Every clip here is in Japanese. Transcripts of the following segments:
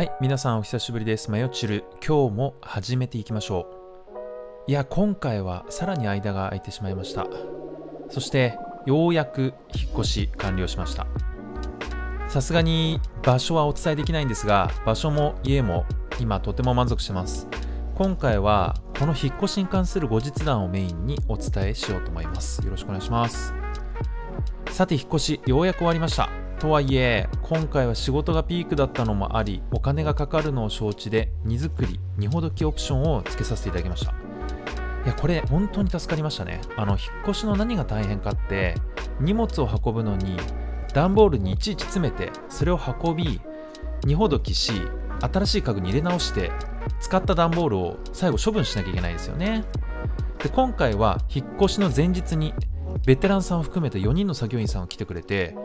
はい、皆さんお久しぶりです。マヨチル、今日も始めていきましょう。いや、今回はさらに間が空いてしまいました。そして、ようやく引っ越し完了しました。さすがに場所はお伝えできないんですが、場所も家も今とても満足してます。今回はこの引っ越しに関する後日談をメインにお伝えしようと思います。よろしくお願いします。さて、引っ越し、ようやく終わりました。とはいえ、今回は仕事がピークだったのもあり、お金がかかるのを承知で、荷造り、荷ほどきオプションを付けさせていただきました。いや、これ本当に助かりましたね。あの、引っ越しの何が大変かって、荷物を運ぶのに、段ボールにいちいち詰めて、それを運び、荷ほどきし、新しい家具に入れ直して、使った段ボールを最後処分しなきゃいけないですよね。で、今回は引っ越しの前日に、ベテランさんを含めて4人の作業員さんが来てくれて、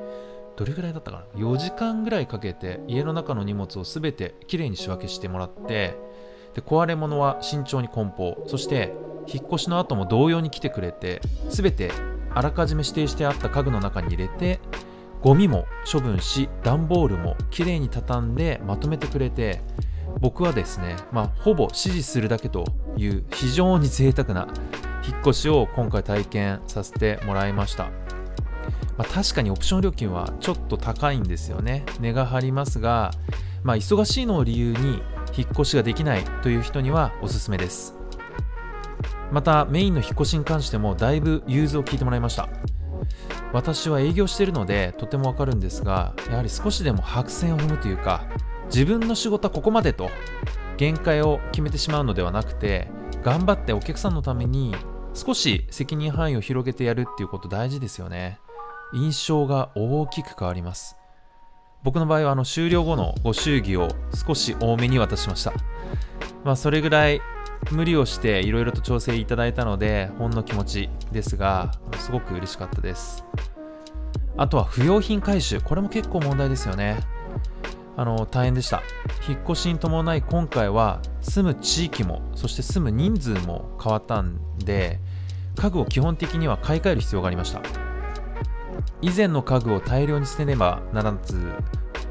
どれぐらいだったかな？4時間ぐらいかけて家の中の荷物を全てきれいに仕分けしてもらってで壊れ物は慎重に梱包。そして引っ越しの後も同様に来てくれて全てあらかじめ指定してあった家具の中に入れてゴミも処分し段ボールもきれいに畳んでまとめてくれて僕はですね、まあ、ほぼ指示するだけという非常に贅沢な引っ越しを今回体験させてもらいました。まあ、確かにオプション料金はちょっと高いんですよね。値が張りますが、まあ、忙しいのを理由に引っ越しができないという人にはおすすめです。またメインの引っ越しに関してもだいぶ融通を聞いてもらいました。私は営業しているのでとてもわかるんですがやはり少しでも白線を踏むというか自分の仕事はここまでと限界を決めてしまうのではなくて頑張ってお客さんのために少し責任範囲を広げてやるっていうこと大事ですよね。印象が大きく変わります。僕の場合はあの終了後のご祝儀を少し多めに渡しました。まあそれぐらい無理をしていろいろと調整いただいたのでほんの気持ちですがすごく嬉しかったです。あとは不用品回収。これも結構問題ですよね。あの大変でした。引っ越しに伴い今回は住む地域もそして住む人数も変わったんで家具を基本的には買い替える必要がありました。以前の家具を大量に捨てねばならず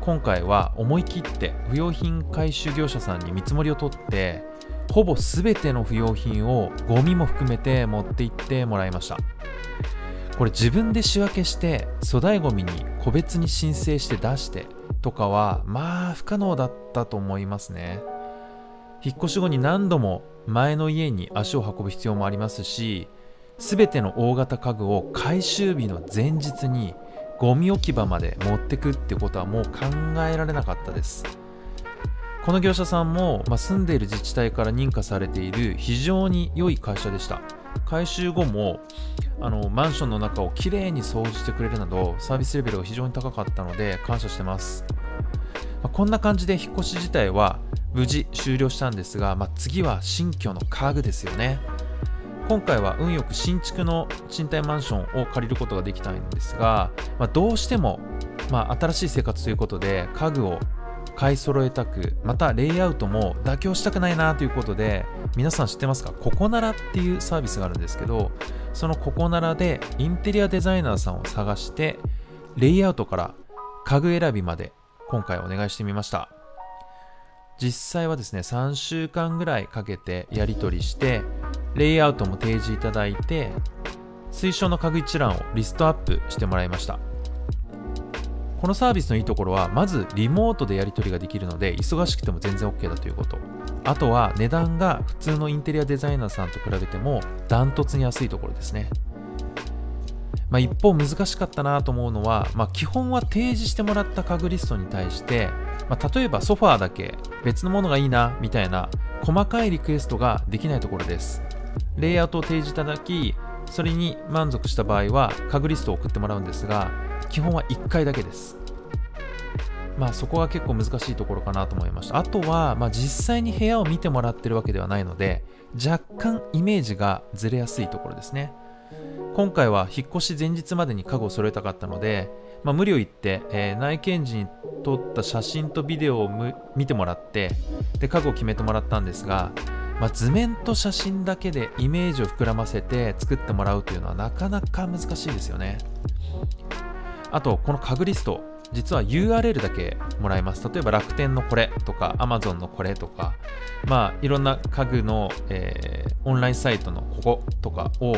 今回は思い切って不用品回収業者さんに見積もりを取ってほぼ全ての不用品をゴミも含めて持って行ってもらいました。これ自分で仕分けして粗大ゴミに個別に申請して出してとかはまあ不可能だったと思いますね。引っ越し後に何度も前の家に足を運ぶ必要もありますし全ての大型家具を回収日の前日にゴミ置き場まで持ってくってことはもう考えられなかったです。この業者さんも、まあ、住んでいる自治体から認可されている非常に良い会社でした。回収後もあのマンションの中をきれいに掃除してくれるなどサービスレベルが非常に高かったので感謝してます、まあ、こんな感じで引っ越し自体は無事終了したんですが、まあ、次は新居の家具ですよね。今回は運よく新築の賃貸マンションを借りることができたんですが、まあ、どうしても、まあ、新しい生活ということで家具を買い揃えたくまたレイアウトも妥協したくないなということで皆さん知ってますか？ココナラっていうサービスがあるんですけどそのココナラでインテリアデザイナーさんを探してレイアウトから家具選びまで今回お願いしてみました。実際はですね3週間ぐらいかけてやり取りしてレイアウトも提示いただいて推奨の家具一覧をリストアップしてもらいました。このサービスのいいところはまずリモートでやり取りができるので忙しくても全然 OK だということ。あとは値段が普通のインテリアデザイナーさんと比べてもダントツに安いところですね。まあ、一方難しかったなと思うのは、まあ、基本は提示してもらった家具リストに対して、まあ、例えばソファーだけ別のものがいいなみたいな細かいリクエストができないところです。レイアウトを提示いただきそれに満足した場合は家具リストを送ってもらうんですが基本は1回だけです。まあそこが結構難しいところかなと思いました。あとは、まあ、実際に部屋を見てもらってるわけではないので若干イメージがずれやすいところですね。今回は引っ越し前日までに家具を揃えたかったので、まあ、無理を言って、えー内見時に撮った写真とビデオを見てもらってで家具を決めてもらったんですが、まあ、図面と写真だけでイメージを膨らませて作ってもらうというのはなかなか難しいですよね。あとこの家具リスト実は URL だけもらえます。例えば楽天のこれとか Amazon のこれとかまあいろんな家具の、えー、オンラインサイトのこことかを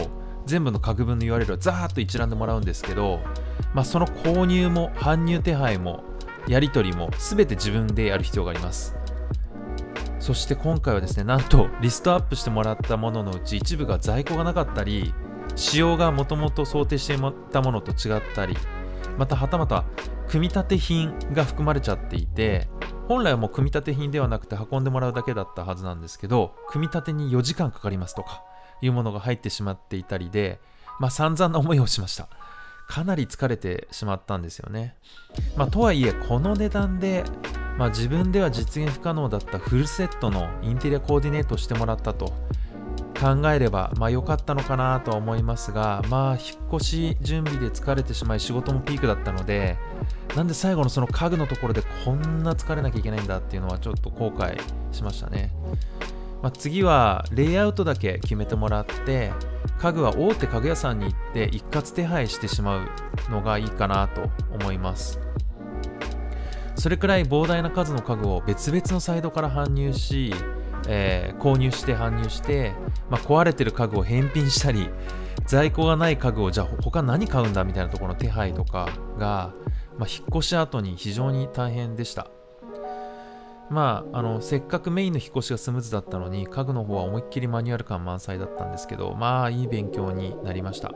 全部の家具分の URL をザーッと一覧でもらうんですけど、まあ、その購入も搬入手配もやり取りも全て自分でやる必要があります。そして今回はですねなんとリストアップしてもらったもののうち一部が在庫がなかったり仕様がもともと想定していたものと違ったりまたはたまた組み立て品が含まれちゃっていて本来はもう組み立て品ではなくて運んでもらうだけだったはずなんですけど組み立てに4時間かかりますとかいうものが入ってしまっていたりでまあ散々な思いをしましたかなり疲れてしまったんですよね。まあ、とはいえ、この値段で、まあ、自分では実現不可能だったフルセットのインテリアコーディネートしてもらったと考えれば、まあ良かったのかなとは思いますが、まあ引っ越し準備で疲れてしまい仕事もピークだったので、なんで最後のその家具のところでこんな疲れなきゃいけないんだっていうのはちょっと後悔しましたね。まあ、次はレイアウトだけ決めてもらって、家具は大手家具屋さんに行って一括手配してしまうのがいいかなと思います。それくらい膨大な数の家具を別々のサイトから搬入し、えー、購入して搬入して、まあ、壊れてる家具を返品したり在庫がない家具をじゃあ他何買うんだみたいなところの手配とかが、まあ、引っ越し後に非常に大変でした。まあ、あのせっかくメインの引っ越しがスムーズだったのに家具の方は思いっきりマニュアル感満載だったんですけどまあいい勉強になりました。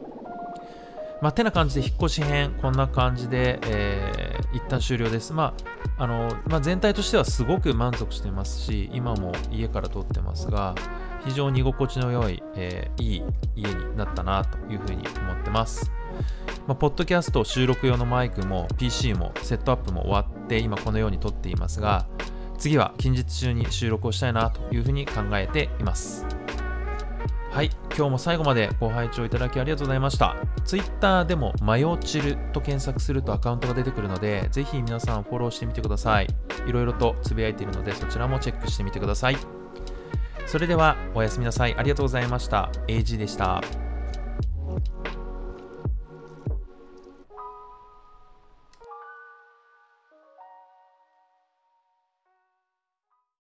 まあ、てな感じで引っ越し編、こんな感じで、えー、一旦終了です。まあ、あの、まあ、全体としてはすごく満足してますし、今も家から撮ってますが、非常に居心地の良い、えー、いい家になったなというふうに思ってます。まあ、ポッドキャスト収録用のマイクも PC もセットアップも終わって今このように撮っていますが次は近日中に収録をしたいなというふうに考えています。はい、今日も最後までご拝聴いただきありがとうございました。Twitter でもマヨチルと検索するとアカウントが出てくるので、ぜひ皆さんフォローしてみてください。いろいろとつぶやいているので、そちらもチェックしてみてください。それではおやすみなさい。ありがとうございました。AG でした。